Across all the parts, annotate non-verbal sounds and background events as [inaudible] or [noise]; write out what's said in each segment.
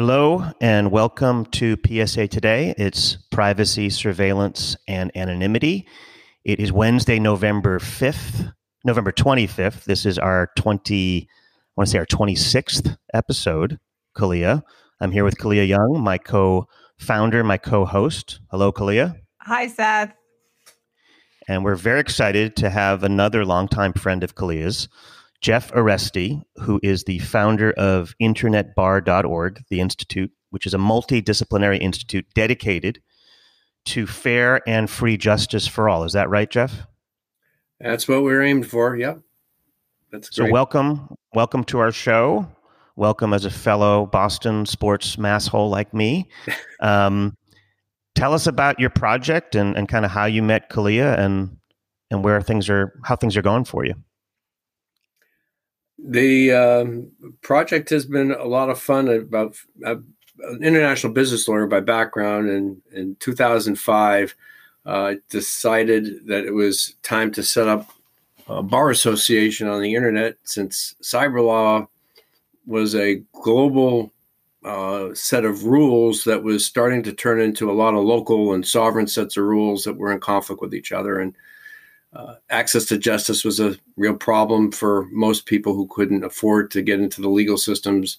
Hello and welcome to PSA Today. It's privacy, surveillance, and anonymity. It is Wednesday, November 5th, November 25th. This is our 20, I want to say our 26th episode, Kaliya. I'm here with Kaliya Young, my co founder, my co host. Hello, Kaliya. Hi, Seth. And we're very excited to have another longtime friend of Kaliya's, Jeff Aresty, who is the founder of internetbar.org, the institute, which is a multidisciplinary institute dedicated to fair and free justice for all. Is that right, Jeff? That's what we're aimed for. Yep. That's great. So welcome, welcome to our show. Welcome as a fellow Boston sports masshole like me. [laughs] Um, tell us about your project and, and kind of how you met Kaliya and and where things are how things are going for you. The um, project has been a lot of fun. About an international business lawyer by background, and in 2005, uh, decided that it was time to set up a bar association on the internet since cyber law was a global uh, set of rules that was starting to turn into a lot of local and sovereign sets of rules that were in conflict with each other. And uh, access to justice was a real problem for most people who couldn't afford to get into the legal systems.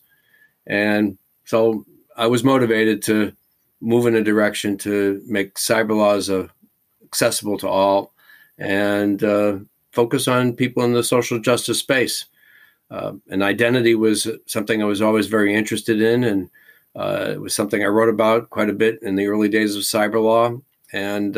And so I was motivated to move in a direction to make cyber laws uh, accessible to all and uh, focus on people in the social justice space. Uh, and identity was something I was always very interested in, and uh, it was something I wrote about quite a bit in the early days of cyber law. And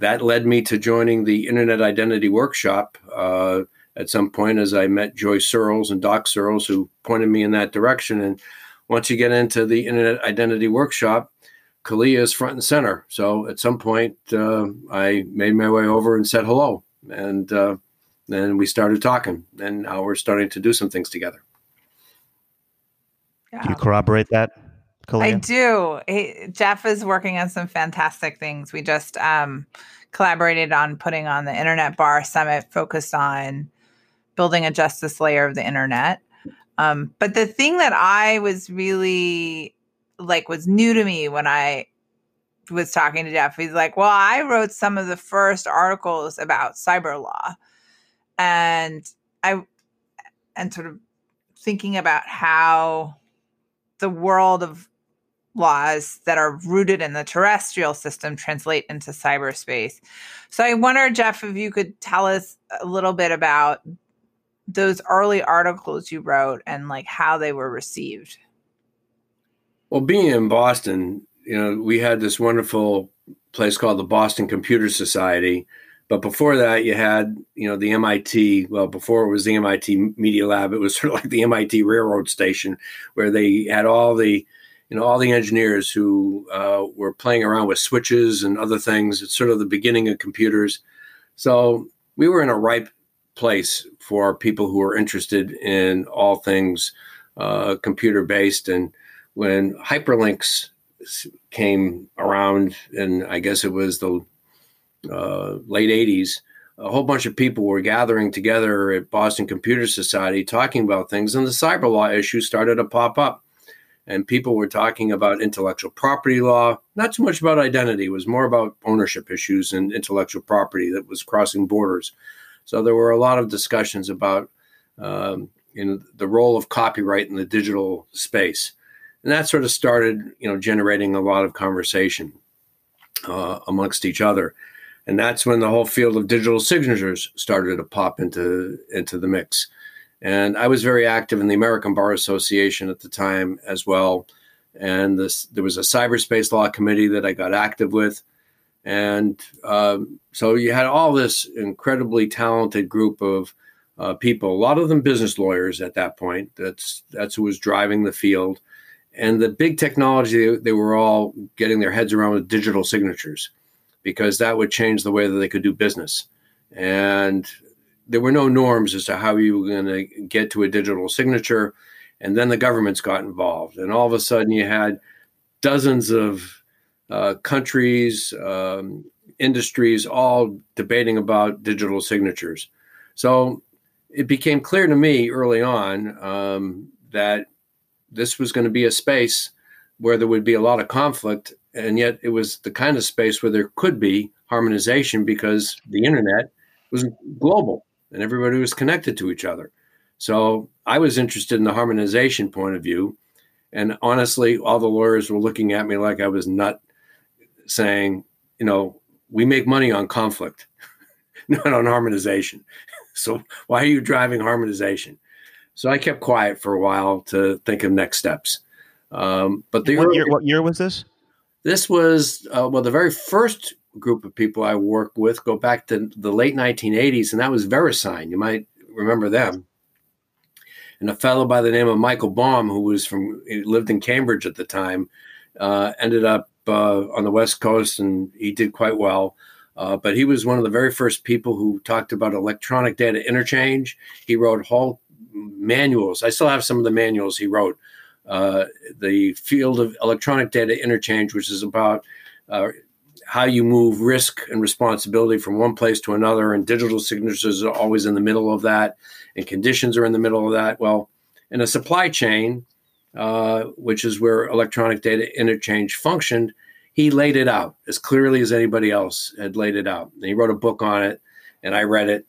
that led me to joining the Internet Identity Workshop uh, at some point as I met Joy Searls and Doc Searls, who pointed me in that direction. And once you get into the Internet Identity Workshop, Kaliya is front and center. So at some point, uh, I made my way over and said hello. And uh, then we started talking. And now we're starting to do some things together. Yeah. you corroborate that? Kaliya? I do. He, Jeff is working on some fantastic things. We just um, collaborated on putting on the Internet Bar Summit focused on building a justice layer of the internet. Um, but the thing that I was really like was new to me when I was talking to Jeff, he's like, Well, I wrote some of the first articles about cyber law. And I, and sort of thinking about how the world of laws that are rooted in the terrestrial system translate into cyberspace. So I wonder, Jeff, if you could tell us a little bit about those early articles you wrote and like how they were received. Well, being in Boston, you know, we had this wonderful place called the Boston Computer Society. But before that, you had, you know, the MIT. Well, before it was the MIT Media Lab, it was [laughs] sort of like the MIT Railroad Station, where they had all the you know all the engineers who uh, were playing around with switches and other things. It's sort of the beginning of computers. So we were in a ripe place for people who are interested in all things uh, computer based. And when hyperlinks came around, and I guess it was the uh, late 80s, a whole bunch of people were gathering together at Boston Computer Society talking about things, and the cyber law issue started to pop up and people were talking about intellectual property law, not so much about identity, it was more about ownership issues and intellectual property that was crossing borders. So there were a lot of discussions about um, you know, the role of copyright in the digital space. And that sort of started, you know, generating a lot of conversation uh, amongst each other. And that's when the whole field of digital signatures started to pop into into the mix. And I was very active in the American Bar Association at the time as well. And this, there was a cyberspace law committee that I got active with. And um, so you had all this incredibly talented group of uh, people, a lot of them business lawyers at that point. That's, that's who was driving the field. And the big technology, they were all getting their heads around with digital signatures because that would change the way that they could do business. And there were no norms as to how you were going to get to a digital signature. And then the governments got involved. And all of a sudden, you had dozens of uh, countries, um, industries, all debating about digital signatures. So it became clear to me early on um, that this was going to be a space where there would be a lot of conflict, and yet it was the kind of space where there could be harmonization because the internet was global and everybody was connected to each other. So I was interested in the harmonization point of view. And honestly, all the lawyers were looking at me like I was nut, saying, you know, we make money on conflict, [laughs] not on harmonization. [laughs] So why are you driving harmonization? So I kept quiet for a while to think of next steps. Um, but the what, early, year, what year was this? This was uh, well, the very first group of people I work with go back to the late 1980s, and that was VeriSign. You might remember them. And a fellow by the name of Michael Baum, who was from lived in Cambridge at the time, uh, ended up uh, on the West Coast, and he did quite well. Uh, but he was one of the very first people who talked about electronic data interchange. He wrote whole manuals. I still have some of the manuals he wrote. Uh, the field of electronic data interchange, which is about uh, how you move risk and responsibility from one place to another, and digital signatures are always in the middle of that, and conditions are in the middle of that. Well, in a supply chain, uh, which is where electronic data interchange functioned, he laid it out as clearly as anybody else had laid it out. And he wrote a book on it, and I read it.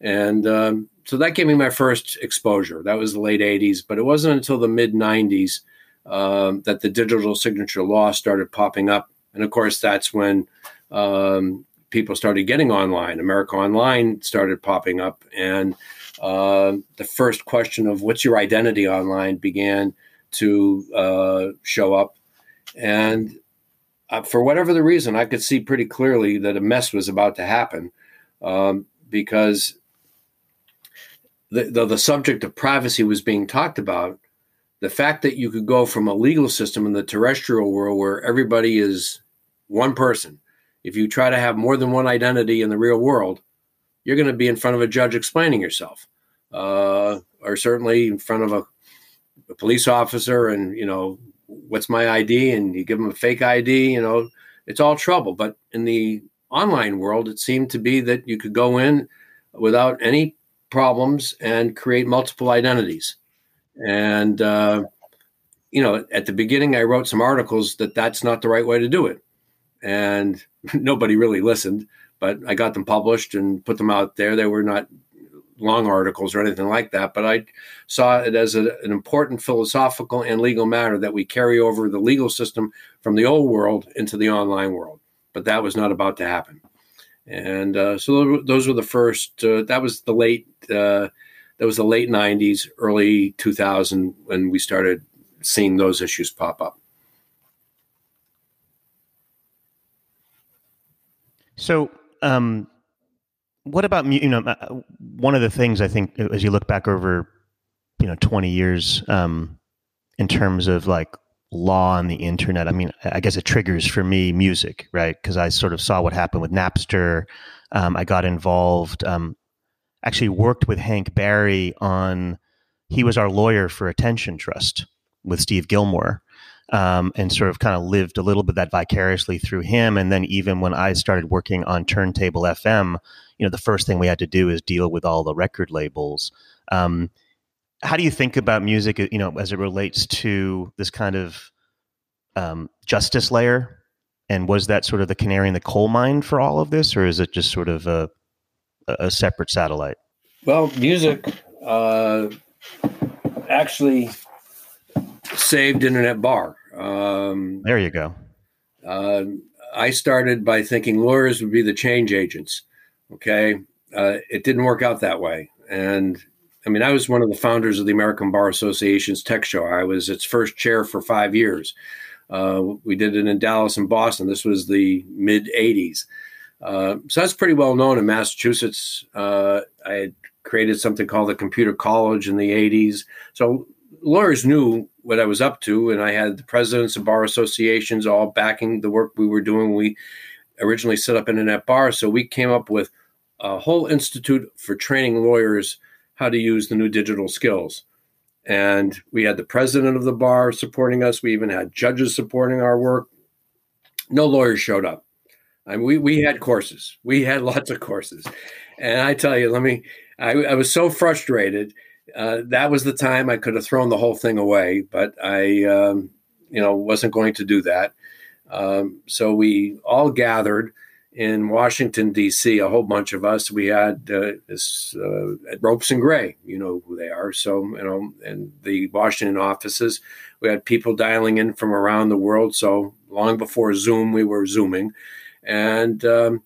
And um, so that gave me my first exposure. That was the late 80s, but it wasn't until the mid 90s um, that the digital signature law started popping up and of course, that's when um, people started getting online. America Online started popping up, and uh, the first question of what's your identity online began to uh, show up. And uh, for whatever the reason, I could see pretty clearly that a mess was about to happen um, because the, the, the subject of privacy was being talked about the fact that you could go from a legal system in the terrestrial world where everybody is one person, if you try to have more than one identity in the real world, you're going to be in front of a judge explaining yourself, uh, or certainly in front of a, a, police officer, and you know what's my ID, and you give them a fake ID. You know, it's all trouble. But in the online world, it seemed to be that you could go in without any problems and create multiple identities. And, uh, you know, at the beginning, I wrote some articles that that's not the right way to do it. And [laughs] nobody really listened, but I got them published and put them out there. They were not long articles or anything like that, but I saw it as a, an important philosophical and legal matter that we carry over the legal system from the old world into the online world. But that was not about to happen. And uh, so those were the first, uh, that was the late, uh, that was the late 90s, early 2000 when we started seeing those issues pop up. So, um, what about you know uh, one of the things I think as you look back over you know 20 years um, in terms of like law on the internet i mean i guess it triggers for me music right because i sort of saw what happened with napster um, i got involved um, actually worked with Hank Barry on. He was our lawyer for Attention Trust with Steve Gillmor, um, and sort of kind of lived a little bit that vicariously through him. And then even when I started working on Turntable FM, you know, the first thing we had to do is deal with all the record labels. Um, how do you think about music, you know, as it relates to this kind of um, justice layer? And was that sort of the canary in the coal mine for all of this, or is it just sort of a a separate satellite? Well, music uh, actually saved Internet Bar. Um, there you go. Uh, I started by thinking lawyers would be the change agents. Okay. Uh, it didn't work out that way. And I mean, I was one of the founders of the American Bar Association's tech show. I was its first chair for five years. Uh, we did it in Dallas and Boston. This was the mid 80s. Uh, so that's pretty well known in Massachusetts. Uh, I had created something called the Computer College in the 80s. So lawyers knew what I was up to, and I had the presidents of bar associations all backing the work we were doing. We originally set up Internet Bar, so we came up with a whole institute for training lawyers how to use the new digital skills. And we had the president of the bar supporting us. We even had judges supporting our work. No lawyers showed up. I mean, we we had courses. We had [laughs] lots of courses, and I tell you, let me. I, I was so frustrated uh, that was the time I could have thrown the whole thing away, but I, um, you know, wasn't going to do that. Um, so we all gathered in Washington D.C. A whole bunch of us. We had uh, this uh, Ropes and Gray. You know who they are. So you know, and the Washington offices, we had people dialing in from around the world. So long before Zoom, we were zooming, and um,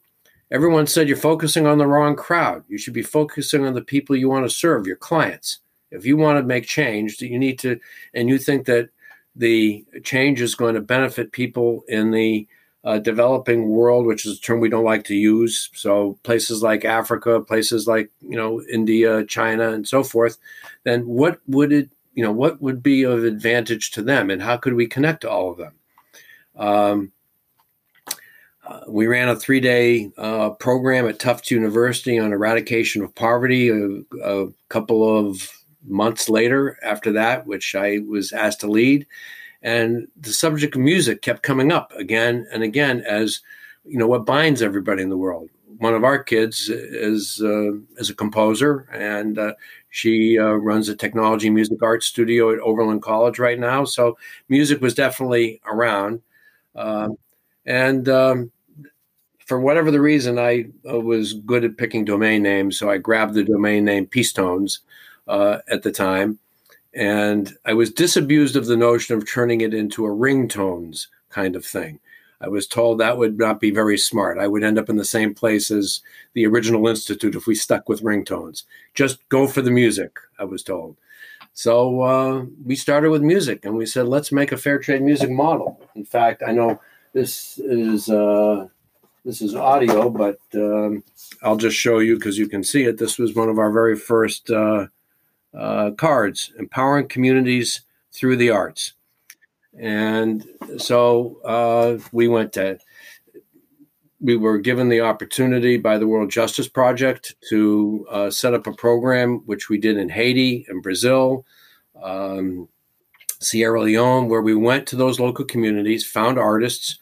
everyone said you're focusing on the wrong crowd. You should be focusing on the people you want to serve, your clients. If you want to make change, that you need to, and you think that the change is going to benefit people in the uh, developing world, which is a term we don't like to use. So places like Africa, places like you know India, China, and so forth. Then what would it you know what would be of advantage to them, and how could we connect to all of them? Um, uh, we ran a three day uh, program at Tufts University on eradication of poverty a, a, couple of months later after that, which I was asked to lead. And the subject of music kept coming up again and again as you know what binds everybody in the world. One of our kids is uh, is a composer, and uh, she uh, runs a technology music arts studio at Oberlin College right now. So music was definitely around. Um, and um, for whatever the reason, I uh, was good at picking domain names, so I grabbed the domain name Peacetones uh, at the time, and I was disabused of the notion of turning it into a ringtones kind of thing. I was told that would not be very smart. I would end up in the same place as the original institute if we stuck with ringtones. Just go for the music, I was told. So uh, we started with music, and we said, let's make a fair trade music model. In fact, I know this is. Uh, this is audio, but um, I'll just show you because you can see it. This was one of our very first uh, uh, cards, empowering communities through the arts. And so uh, we went to, we were given the opportunity by the World Justice Project to uh, set up a program, which we did in Haiti and Brazil, um, Sierra Leone, where we went to those local communities, found artists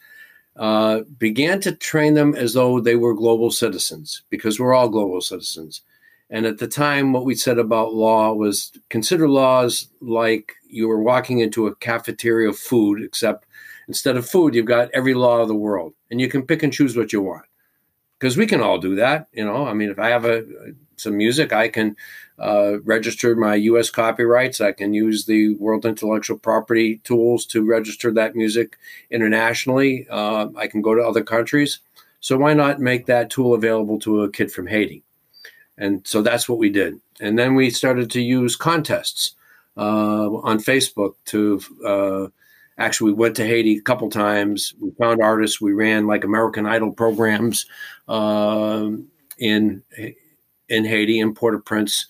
uh, began to train them as though they were global citizens because we're all global citizens. And at the time, what we said about law was consider laws like you were walking into a cafeteria of food, except instead of food, you've got every law of the world, and you can pick and choose what you want. Because we can all do that, you know. I mean, if I have a some music, I can uh, register my U.S. copyrights. I can use the World Intellectual Property tools to register that music internationally. Uh, I can go to other countries. So why not make that tool available to a kid from Haiti? And so that's what we did. And then we started to use contests uh, on Facebook to uh, actually we went to Haiti a couple times. We found artists. We ran like American Idol programs uh, in in Haiti in Port-au-Prince.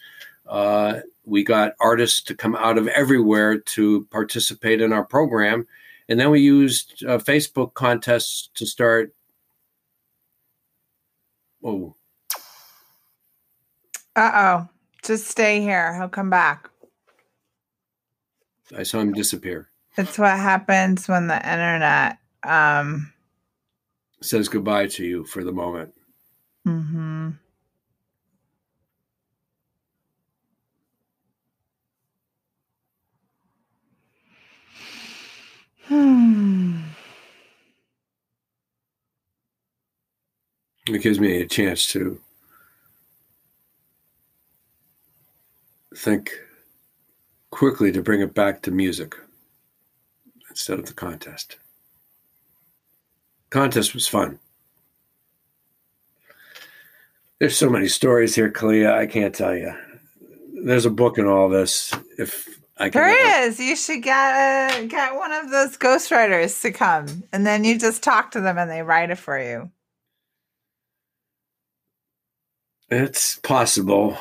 Uh, we got artists to come out of everywhere to participate in our program. And then we used uh, Facebook contests to start. Oh. Uh oh. Just stay here. He'll come back. I saw him disappear. It's what happens when the internet um, says goodbye to you for the moment. Mm-hmm. Hmm. It gives me a chance to think quickly to bring it back to music instead of the contest. Contest was fun. There's so many stories here, Kaliya. I can't tell you. There's a book in all this. If I there is. You should get a, get one of those ghostwriters to come, and then you just talk to them, and they write it for you. It's possible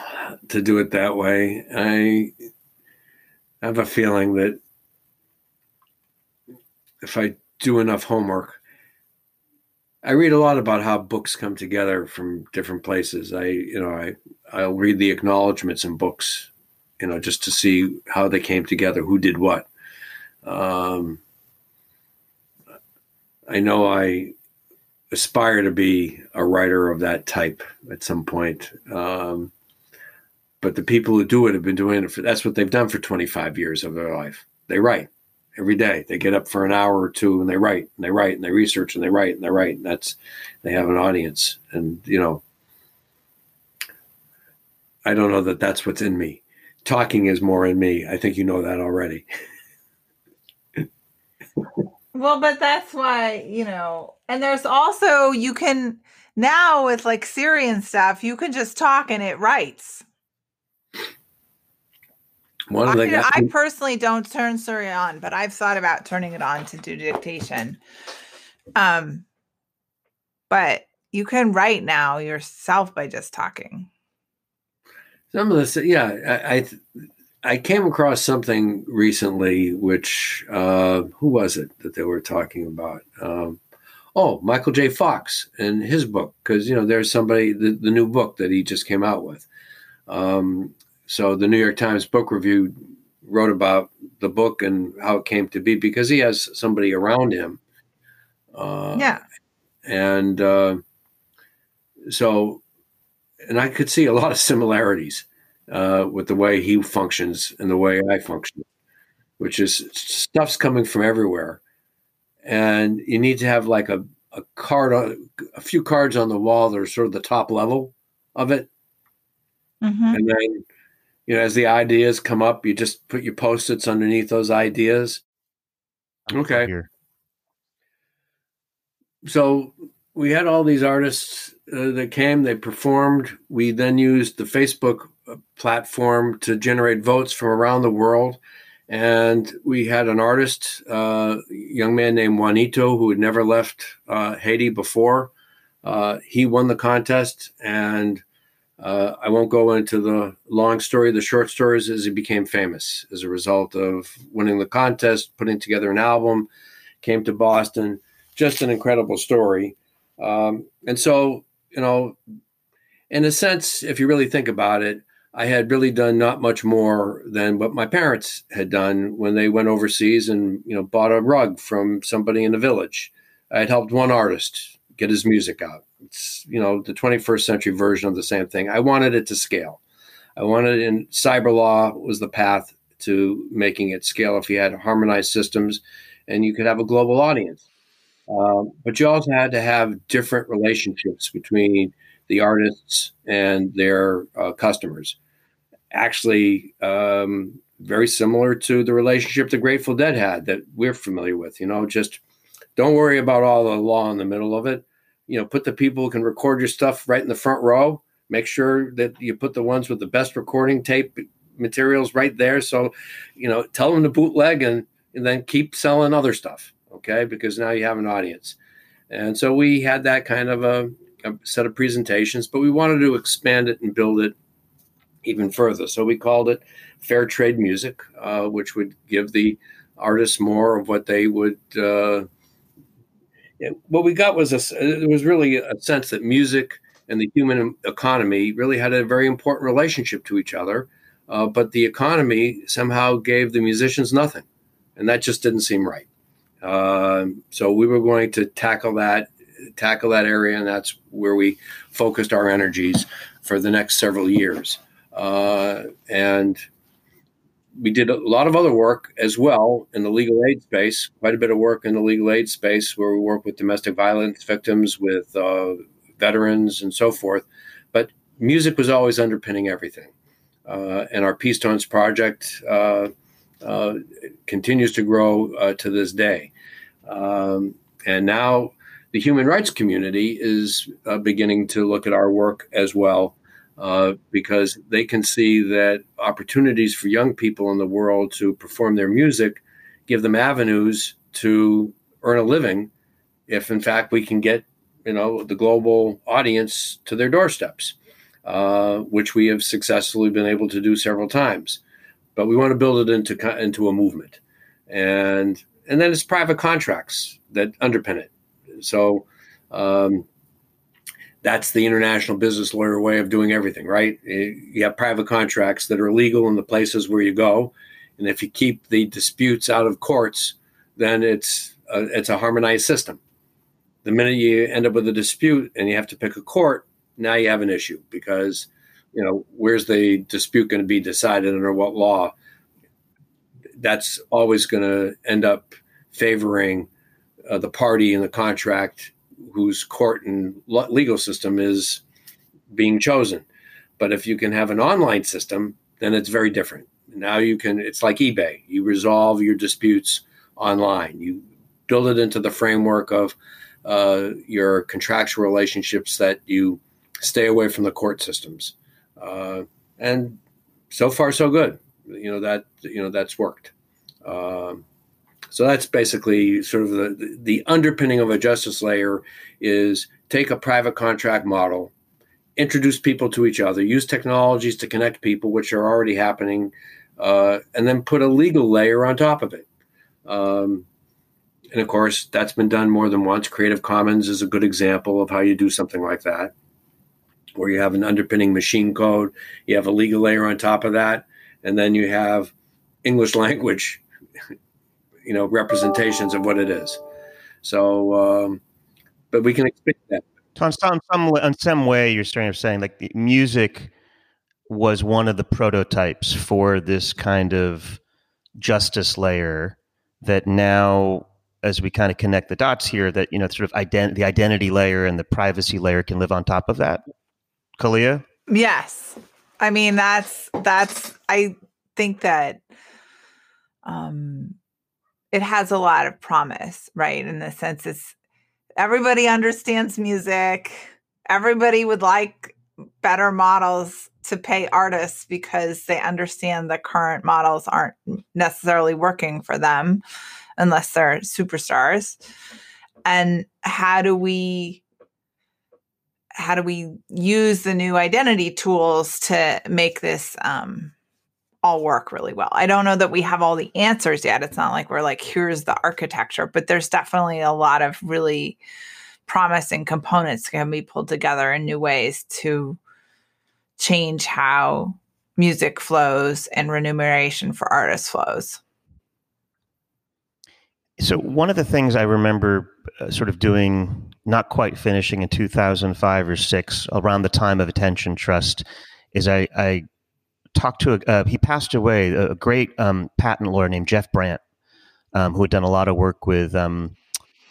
to do it that way. I have a feeling that if I do enough homework, I read a lot about how books come together from different places. I, you know, I I'll read the acknowledgments in books you know, just to see how they came together, who did what. Um, I know I aspire to be a writer of that type at some point. Um, but the people who do it have been doing it for that's what they've done for 25 years of their life. They write every day. They get up for an hour or two and they write and they write and they research and they write and they write. And that's they have an audience. And you know, I don't know that that's what's in me. Talking is more in me. I think you know that already. well, but that's why, you know, and there's also you can now with like Siri and stuff, you can just talk and it writes. One of the I, guys- I personally don't turn Siri on, but I've thought about turning it on to do dictation. Um, but you can write now yourself by just talking. Some of this, yeah, I, I, I came across something recently, which uh, who was it that they were talking about? Um, oh, Michael J. Fox and his book, because you know there's somebody the, the new book that he just came out with. Um, so the New York Times Book Review wrote about the book and how it came to be because he has somebody around him. Uh, yeah. And uh, so, and I could see a lot of similarities uh, with the way he functions and the way I function, which is stuff's coming from everywhere. And you need to have like a, a card, on, a few cards on the wall that are sort of the top level of it. Mm-hmm. And then you know, as the ideas come up, you just put your post-its underneath those ideas. Okay. So we had all these artists uh, that came, they performed. We then used the Facebook uh, platform to generate votes from around the world. And we had an artist, uh, young man named Juanito, who had never left uh, Haiti before. Uh, he won the contest, and I won't go into the long story. The short stories as he became famous as a result of winning the contest, putting together an album, came to Boston. Just an incredible story. Um, and so, you know, in a sense, if you really think about it, I had really done not much more than what my parents had done when they went overseas and you know bought a rug from somebody in the village. I had helped one artist get his music out it's you know the 21st century version of the same thing. I wanted it to scale. I wanted in cyber law was the path to making it scale if you had harmonized systems and you could have a global audience. Um, but you also had to have different relationships between the artists and their uh, customers. Actually, um, very similar to the relationship the Grateful Dead had that we're familiar with. You know, just don't worry about all the law in the middle of it you know, put the people who can record your stuff right in the front row. Make sure that you put the ones with the best recording tape materials right there. So, you know, tell them to bootleg and, and then keep selling other stuff. Okay. Because now you have an audience. And so we had that kind of a, a set of presentations, but we wanted to expand it and build it even further. So we called it Fair Trade Music, uh, which would give the artists more of what they would uh, what we got was a, it was really a sense that music and the human economy really had a very important relationship to each other. Uh, but the economy somehow gave the musicians nothing, and that just didn't seem right. Uh, so we were going to tackle that, tackle that area, and that's where we focused our energies for the next several years. Uh, and we did a lot of other work as well in the legal aid space, quite a bit of work in the legal aid space where we work with domestic violence victims, with uh, veterans, and so forth. But music was always underpinning everything. Uh, and our Peace Tones project uh, uh continues to grow uh, to this day. Um, and now the human rights community is uh, beginning to look at our work as well uh, because they can see that opportunities for young people in the world to perform their music give them avenues to earn a living if in fact we can get you know the global audience to their doorsteps uh, which we have successfully been able to do several times. But we want to build it into into a movement. And and then it's private contracts that underpin it so um, that's the international business lawyer way of doing everything, right? You have private contracts that are legal in the places where you go, and if you keep the disputes out of courts, then it's a, it's a harmonized system. The minute you end up with a dispute and you have to pick a court, now you have an issue because you know, where's the dispute going to be decided under what law? That's always going to end up favoring uh, the party in the contract whose court and legal system is being chosen. But if you can have an online system, then it's very different. Now you can, it's like eBay. You resolve your disputes online. You build it into the framework of uh, your contractual relationships that you stay away from the court systems. Uh, and so far, so good. You know that you know that's worked. Um, so that's basically sort of the the underpinning of a justice layer is take a private contract model, introduce people to each other, use technologies to connect people, which are already happening, uh, and then put a legal layer on top of it. Um, and of course, that's been done more than once. Creative Commons is a good example of how you do something like that, where you have an underpinning machine code, you have a legal layer on top of that, and then you have English [laughs] language, you know, representations of what it is. So, um, but we can expect that. So, on some, some, some way, you're starting of saying like the music was one of the prototypes for this kind of justice layer that now as we kind of connect the dots here that you know sort of ident- the identity layer and the privacy layer can live on top of that kaliya yes i mean that's that's i think that um it has a lot of promise right? In the sense it's everybody understands music. Everybody would like better models to pay artists because they understand the current models aren't necessarily working for them unless they're superstars. And how do we how do we use the new identity tools to make this um, all work really well. I don't know that we have all the answers yet. It's not like we're like here's the architecture but there's definitely a lot of really promising components can be pulled together in new ways to change how music flows and remuneration for artists flows. So one of the things I remember uh, sort of doing, not quite finishing in 2005 or six, around the time of Attention Trust, is I, I talked to a, uh, he passed away, a great um, patent lawyer named Jeff Brandt, um, who had done a lot of work with um,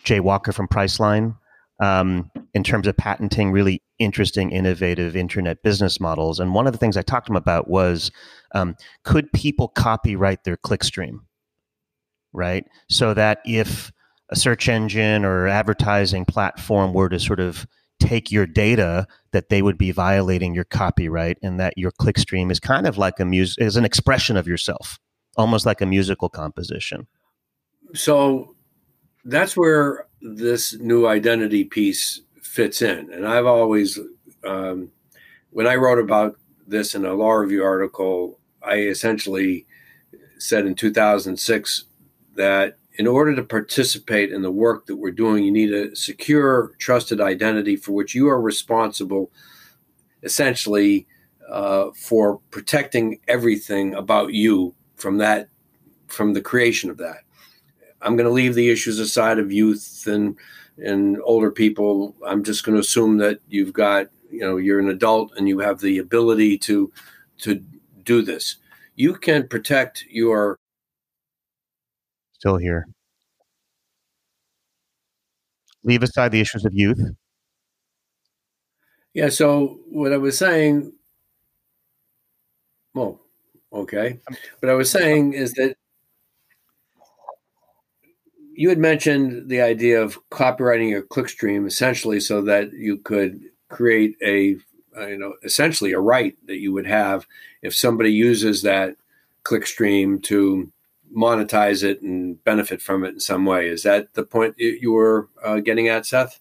Jay Walker from Priceline um, in terms of patenting really interesting, innovative internet business models. And one of the things I talked to him about was um, could people copyright their clickstream? right? So that if a search engine or advertising platform were to sort of take your data that they would be violating your copyright and that your clickstream is kind of like a music is an expression of yourself almost like a musical composition. So that's where this new identity piece fits in. And i've always um, when i wrote about this in a law review article i essentially said in 2006 that in order to participate in the work that we're doing, you need a secure, trusted identity for which you are responsible, essentially, uh, for protecting everything about you from that, from the creation of that. I'm going to leave the issues aside of youth and and older people. I'm just going to assume that you've got, you know, you're an adult and you have the ability to to do this. You can protect your still here. Leave aside the issues of youth. Yeah, so what I was saying, well, okay. Um, what I was saying is that you had mentioned the idea of copywriting your clickstream essentially so that you could create a uh, you know essentially a right that you would have if somebody uses that clickstream to monetize it and benefit from it in some way. Is that the point you were uh, getting at, Seth?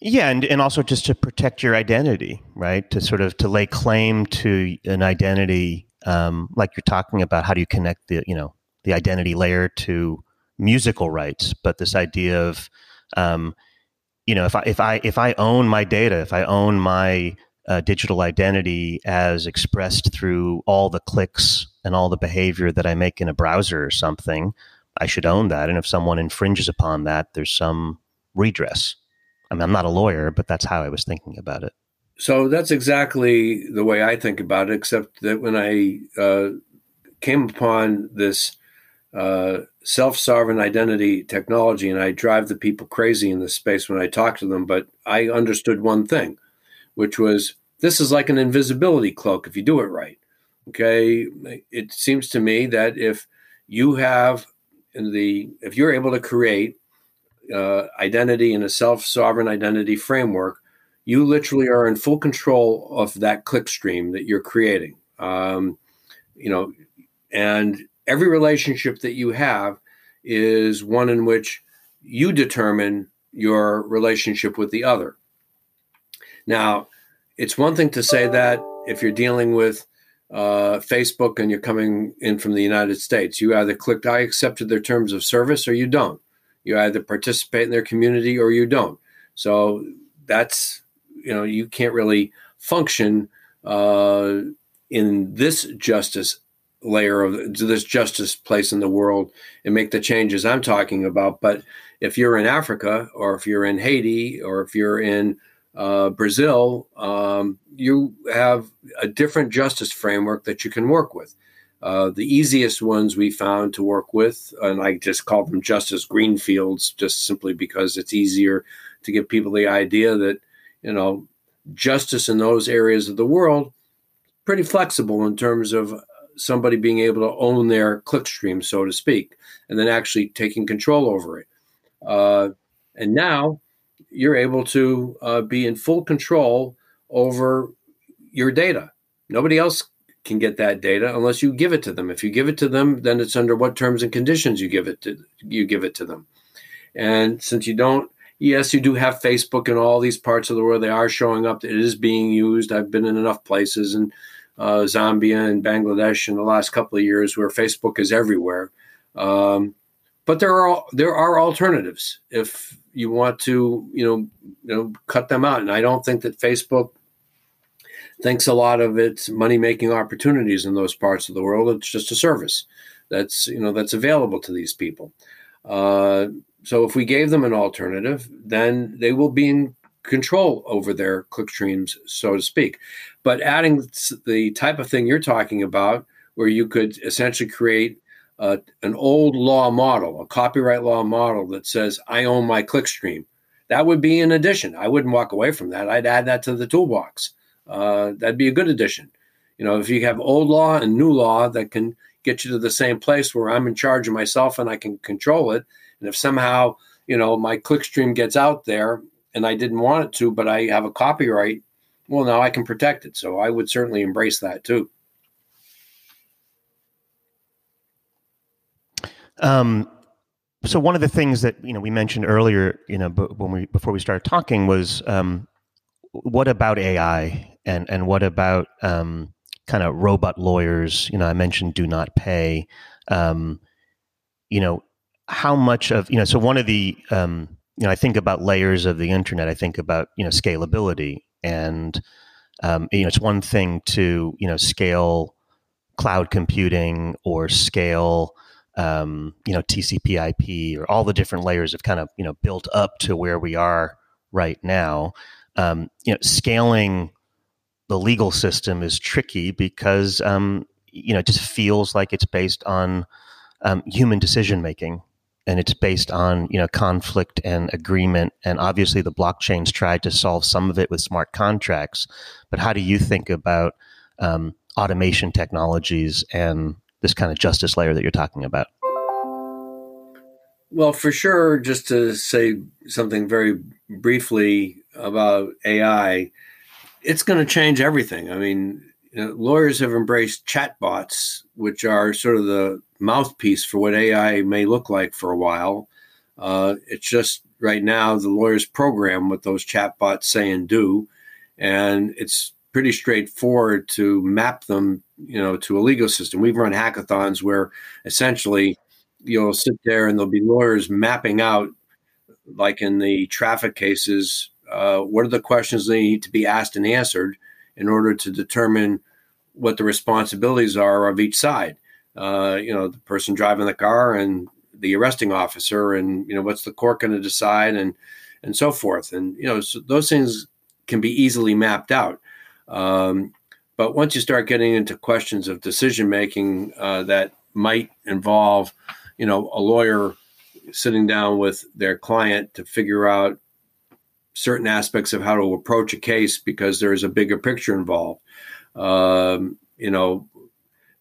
Yeah, and, and also just to protect your identity, right? To sort of to lay claim to an identity, um, like you're talking about. How do you connect the you know the identity layer to musical rights? But this idea of um, you know if I if I if I own my data, if I own my uh, digital identity as expressed through all the clicks and all the behavior that I make in a browser or something, I should own that. And if someone infringes upon that, there's some redress. I mean, I'm not a lawyer, but that's how I was thinking about it. So that's exactly the way I think about it, except that when I uh, came upon this uh, self sovereign identity technology, and I drive the people crazy in this space when I talk to them, but I understood one thing, which was this is like an invisibility cloak if you do it right. Okay. It seems to me that if you have in the, if you're able to create uh, identity in a self sovereign identity framework, you literally are in full control of that clickstream that you're creating. Um, you know, and every relationship that you have is one in which you determine your relationship with the other. Now, it's one thing to say that if you're dealing with uh, Facebook and you're coming in from the United States, you either clicked I accepted their terms of service or you don't. You either participate in their community or you don't. So that's, you know, you can't really function uh, in this justice layer of this justice place in the world and make the changes I'm talking about. But if you're in Africa or if you're in Haiti or if you're in uh, Brazil, um, you have a different justice framework that you can work with. Uh, the easiest ones we found to work with, and I just call them justice greenfields, just simply because it's easier to give people the idea that you know justice in those areas of the world pretty flexible in terms of somebody being able to own their clickstream, so to speak, and then actually taking control over it. Uh, and now you're able to uh, be in full control over your data. Nobody else can get that data unless you give it to them. If you give it to them, then it's under what terms and conditions you give it to you give it to them. And since you don't, yes, you do have Facebook in all these parts of the world. They are showing up. It is being used. I've been in enough places in uh, Zambia and Bangladesh in the last couple of years where Facebook is everywhere. Um, but there are there are alternatives if you want to you know you know cut them out. And i don't think that facebook thinks a lot of its money making opportunities in those parts of the world. It's just a service that's you know that's available to these people. Uh, so if we gave them an alternative then they will be in control over their click streams so to speak. But adding the type of thing you're talking about where you could essentially create uh, an old law model, a copyright law model that says I own my clickstream. That would be an addition. I wouldn't walk away from that. I'd add that to the toolbox. Uh, that'd be a good addition. You know, if you have old law and new law that can get you to the same place where I'm in charge of myself and I can control it, and if somehow you know my clickstream gets out there and I didn't want it to, but I have a copyright, well, now I can protect it. So I would certainly embrace that too. Um, so one of the things that you know we mentioned earlier, you know, when we before we started talking was um, what about AI and and what about um, kind of robot lawyers? You know, I mentioned do not pay. Um, you know, how much of you know? So one of the um, you know, I think about layers of the internet. I think about you know scalability, and um, you know, it's one thing to you know scale cloud computing or scale um, you know, TCP/IP or all the different layers have kind of you know built up to where we are right now. Um, you know, scaling the legal system is tricky because um, you know it just feels like it's based on um, human decision making and it's based on you know conflict and agreement and obviously the blockchains tried to solve some of it with smart contracts but how do you think about um, automation technologies and this kind of justice layer that you're talking about? Well, for sure, just to say something very briefly about AI, it's going to change everything. I mean, you know, lawyers have embraced chatbots, which are sort of the mouthpiece for what AI may look like for a while. Uh, it's just right now the lawyers program what those chatbots say and do, and it's pretty straightforward to map them, you know, to a legal system. We've run hackathons where essentially you'll sit there and there'll be lawyers mapping out, like in the traffic cases, uh, what are the questions they need to be asked and answered in order to determine what the responsibilities are of each side. Uh, you know, the person driving the car and the arresting officer, and you know, what's the court going to decide, and and so forth. And you know, so those things can be easily mapped out. Um, but once you start getting into questions of decision making uh, that might involve, you know, a lawyer sitting down with their client to figure out certain aspects of how to approach a case because there's a bigger picture involved. Um, you know,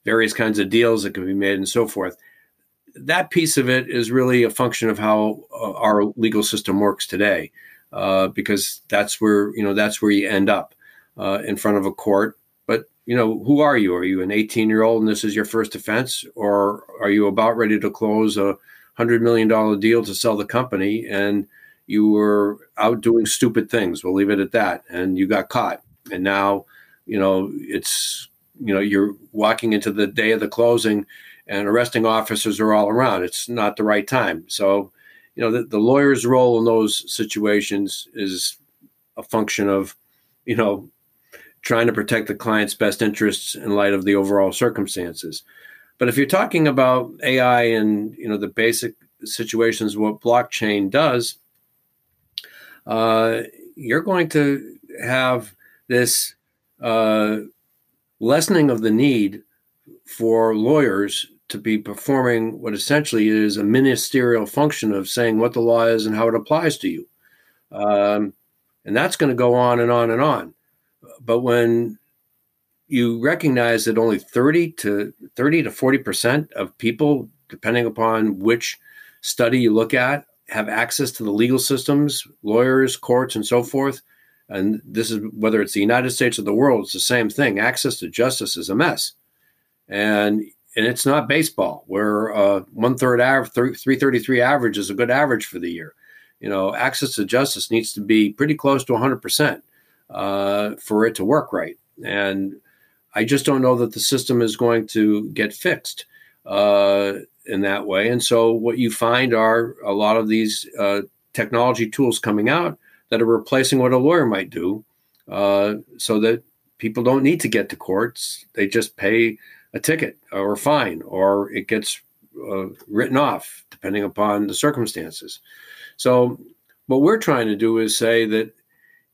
various kinds of deals that can be made and so forth. That piece of it is really a function of how uh, our legal system works today, uh, because that's where you know that's where you end up uh, in front of a court. You know, who are you? Are you an 18 year old and this is your first offense, or are you about ready to close a hundred million dollar deal to sell the company and you were out doing stupid things. We'll leave it at that. And you got caught. And now, you know, it's, you know, you're walking into the day of the closing and arresting officers are all around. It's not the right time. So, you know, the, the lawyer's role in those situations is a function of, you know, trying to protect the client's best interests in light of the overall circumstances. But if you're talking about AI and, you know, the basic situations, what blockchain does, uh, you're going to have this uh, lessening of the need for lawyers to be performing what essentially is a ministerial function of saying what the law is and how it applies to you. Um, and that's going to go on and on and on. But when you recognize that only 30 to 30 to 40% of people, depending upon which study you look at, have access to the legal systems, lawyers, courts, and so forth. And this is whether it's the United States or the world, it's the same thing. Access to justice is a mess. And and it's not baseball where uh, one third average, 333 average is a good average for the year. You know, access to justice needs to be pretty close to 100% uh, for it to work right. And I just don't know that the system is going to get fixed. Uh, in that way. And so what you find are a lot of these uh, technology tools coming out that are replacing what a lawyer might do, uh, so that people don't need to get to courts. They just pay a ticket or a fine, or it gets uh, written off depending upon the circumstances. So what we're trying to do is say that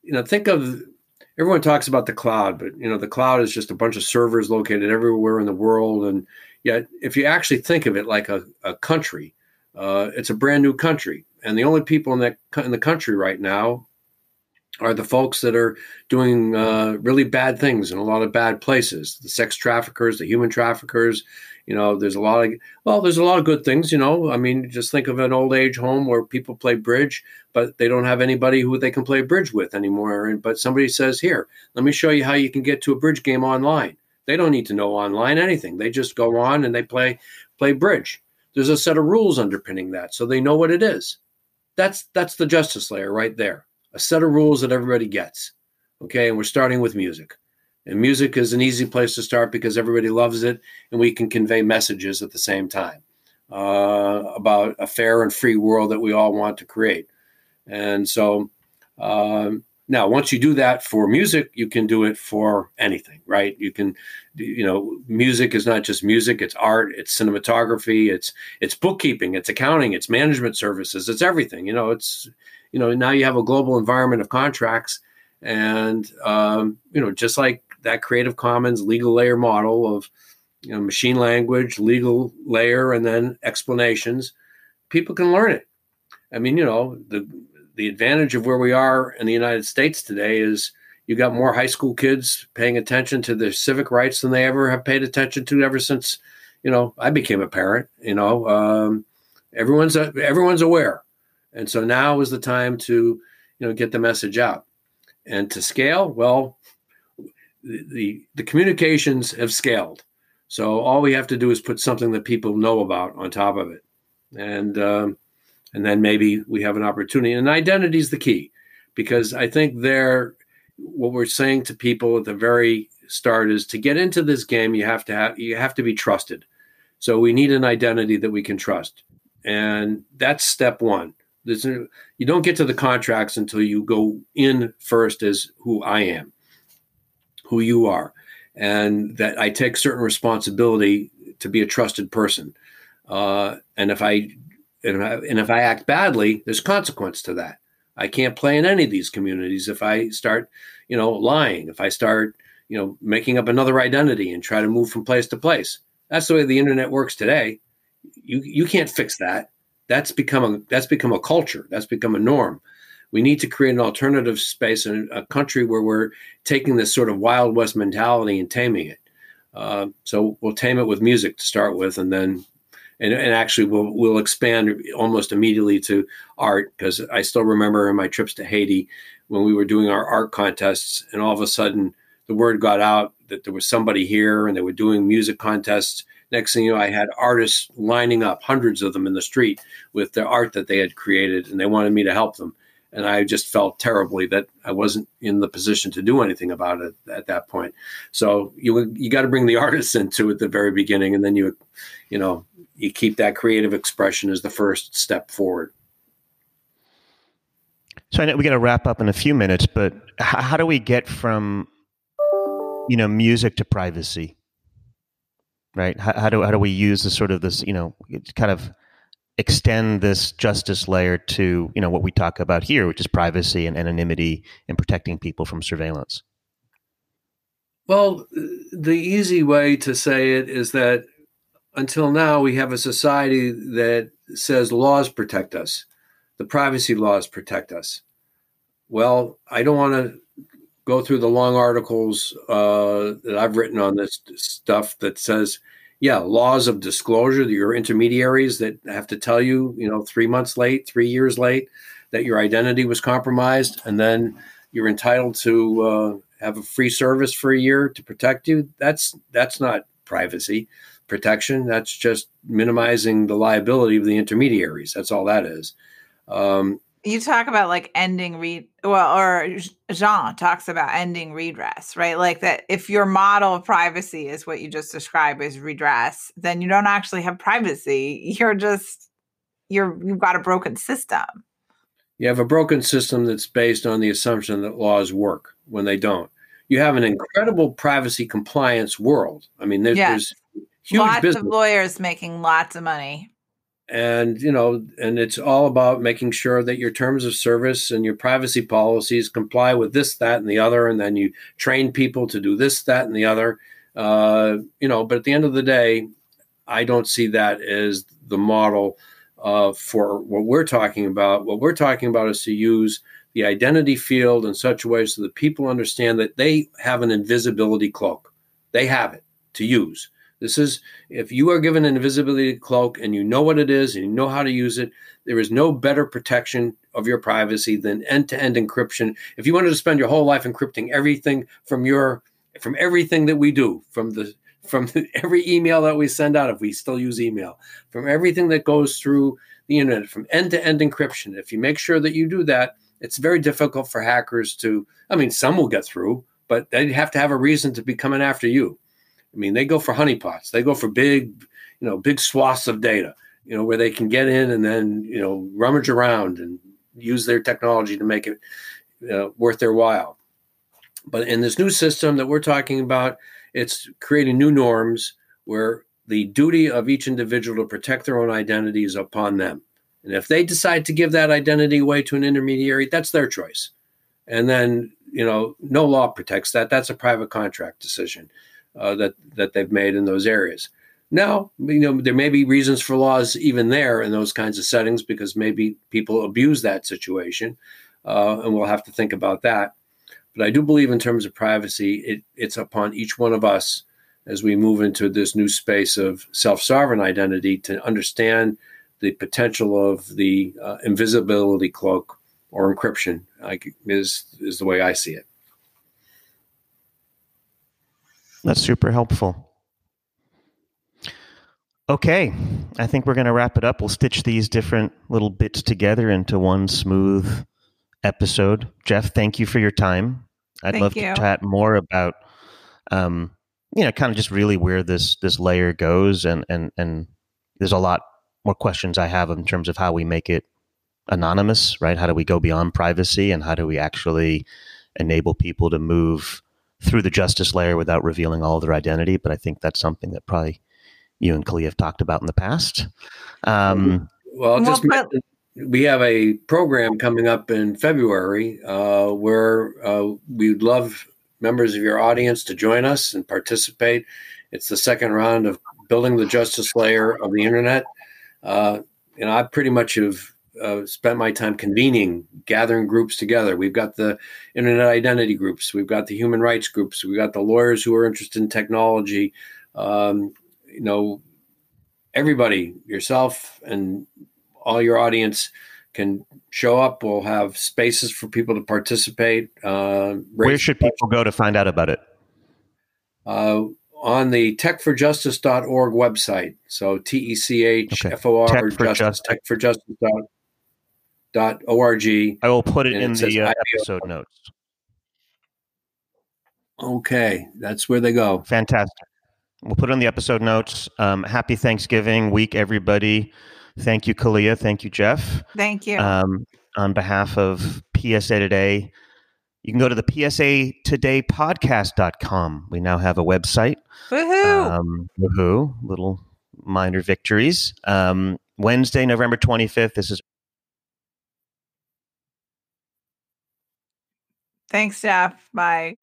you know think of everyone talks about the cloud, but you know the cloud is just a bunch of servers located everywhere in the world and Yet, if you actually think of it like a, a country, uh, it's a brand new country, and the only people in that in the country right now are the folks that are doing uh, really bad things in a lot of bad places. The sex traffickers, the human traffickers. You know, there's a lot of well, there's a lot of good things. You know, I mean, just think of an old age home where people play bridge, but they don't have anybody who they can play bridge with anymore. But somebody says, "Here, let me show you how you can get to a bridge game online." They don't need to know online anything. They just go on and they play play bridge. There's a set of rules underpinning that, so they know what it is. That's that's the justice layer right there. A set of rules that everybody gets. Okay, and we're starting with music. And music is an easy place to start because everybody loves it, and we can convey messages at the same time uh, about a fair and free world that we all want to create. And so, um, now, once you do that for music, you can do it for anything, right? You can, you know, music is not just music; it's art, it's cinematography, it's it's bookkeeping, it's accounting, it's management services, it's everything. You know, it's you know now you have a global environment of contracts, and um, you know, just like that Creative Commons legal layer model of you know machine language, legal layer, and then explanations, people can learn it. I mean, you know, the the advantage of where we are in the United States today is you got more high school kids paying attention to their civic rights than they ever have paid attention to ever since you know I became a parent. You know, um, everyone's everyone's aware, and so now is the time to you know get the message out and to scale. Well, the the, communications have scaled, so all we have to do is put something that people know about on top of it, and um, and then maybe we have an opportunity. And identity is the key, because I think there, what we're saying to people at the very start is to get into this game, you have to have you have to be trusted. So we need an identity that we can trust, and that's step one. There's, you don't get to the contracts until you go in first as who I am, who you are, and that I take certain responsibility to be a trusted person. Uh, and if I and, I, and if I act badly, there's consequence to that. I can't play in any of these communities if I start, you know, lying, if I start, you know, making up another identity and try to move from place to place. That's the way the internet works today. You you can't fix that. That's become a that's become a culture. That's become a norm. We need to create an alternative space in a country where we're taking this sort of Wild West mentality and taming it. Uh, so we'll tame it with music to start with, and then and, and actually we'll we'll expand almost immediately to art because I still remember in my trips to Haiti when we were doing our art contests, and all of a sudden the word got out that there was somebody here and they were doing music contests. Next thing you know, I had artists lining up, hundreds of them in the street with the art that they had created, and they wanted me to help them and I just felt terribly that I wasn't in the position to do anything about it at that point. So you you got to bring the [laughs] artists into it at the very beginning, and then you you know you keep that creative expression as the first step forward. So I know we got to wrap up in a few minutes, but how, how do we get from you know music to privacy? Right? How, how do how do we use the sort of this you know kind of extend this justice layer to you know what we talk about here, which is privacy and anonymity and protecting people from surveillance? Well, the easy way to say it is that until now we have a society that says laws protect us, the privacy laws protect us. Well, I don't want to go through the long articles uh, that I've written on this stuff that says yeah, laws of disclosure, your intermediaries that have to tell you, you know, three months late, three years late, that your identity was compromised, and then you're entitled to uh, have a free service for a year to protect you. That's that's not privacy protection. That's just minimizing the liability of the intermediaries. That's all that is. Um, you talk about like ending read well or jean talks about ending redress right? Like that if your model of privacy is what you just described as redress then you don't actually have privacy. You're just you're you've got a broken system. You have a broken system that's based on the assumption that laws work when they don't. You have an incredible privacy compliance world. I mean there's, yes. there's huge lots business. of lawyers making lots of money and you know and it's all about making sure that your terms of service and your privacy policies comply with this that and the other and then you train people to do this that and the other. Uh, you know but at the end of the day i don't see that as the model uh, for what we're talking about. What we're talking about is to use the identity field in such a way so that people understand that they have an invisibility cloak. They have it to use this is if you are given an invisibility cloak and you know what it is and you know how to use it, there is no better protection of your privacy than end-to-end encryption. If you wanted to spend your whole life encrypting everything from your from everything that we do, from the from the, [laughs] every email that we send out, if we still use email, from everything that goes through the internet, from end-to-end encryption. If you make sure that you do that, it's very difficult for hackers to. I mean, some will get through, but they'd have to have a reason to be coming after you. I mean, they go for honeypots. They go for big, you know, big swaths of data, you know, where they can get in and then, you know, rummage around and use their technology to make it know, worth their while. But in this new system that we're talking about, it's creating new norms where the duty of each individual to protect their own identity is upon them. And if they decide to give that identity away to an intermediary, that's their choice. And then, you know, no law protects that. That's a private contract decision uh, that that they've made in those areas. Now, you know, there may be reasons for laws even there in those kinds of settings because maybe people abuse that situation, uh, and we'll have to think about that. But I do believe, in terms of privacy, it, it's upon each one of us as we move into this new space of self-sovereign identity to understand the potential of the uh, invisibility cloak or encryption is is the way I see it. That's super helpful. Okay, I think we're going to wrap it up. We'll stitch these different little bits together into one smooth episode. Jeff, thank you for your time. I'd thank love you. to chat more about, um, you know, kind of just really where this this layer goes, and and and there's a lot more questions I have in terms of how we make it anonymous, right? How do we go beyond privacy, and how do we actually enable people to move through the justice layer without revealing all of their identity. But I think that's something that probably you and Kali have talked about in the past. Um, well, I'll just, mention, we have a program coming up in February uh, where uh, we'd love members of your audience to join us and participate. It's the second round of building the justice layer of the internet. Uh, and I pretty much have uh, spent my time convening, gathering groups together. We've got the internet identity groups, we've got the human rights groups, we've got the lawyers who are interested in technology. Um, you know, everybody, yourself and all your audience can show up. We'll have spaces for people to participate. Uh, Where should people go to find out about it? Uh, on the techforjustice.org website. So T E C H F O R justice, techforjustice.org. I will put it in the uh, episode notes. Okay, that's where they go. Fantastic. We'll put it in the episode notes. Um, happy Thanksgiving week, everybody. Thank you, Kaliya. Thank you, Jeff. Thank you. Um, on behalf of PSA Today, you can go to the PSA Today podcast.com. We now have a website. Woohoo! Um, woohoo! Little minor victories. Um, Wednesday, November 25th. This is. Thanks, Jeff. Bye.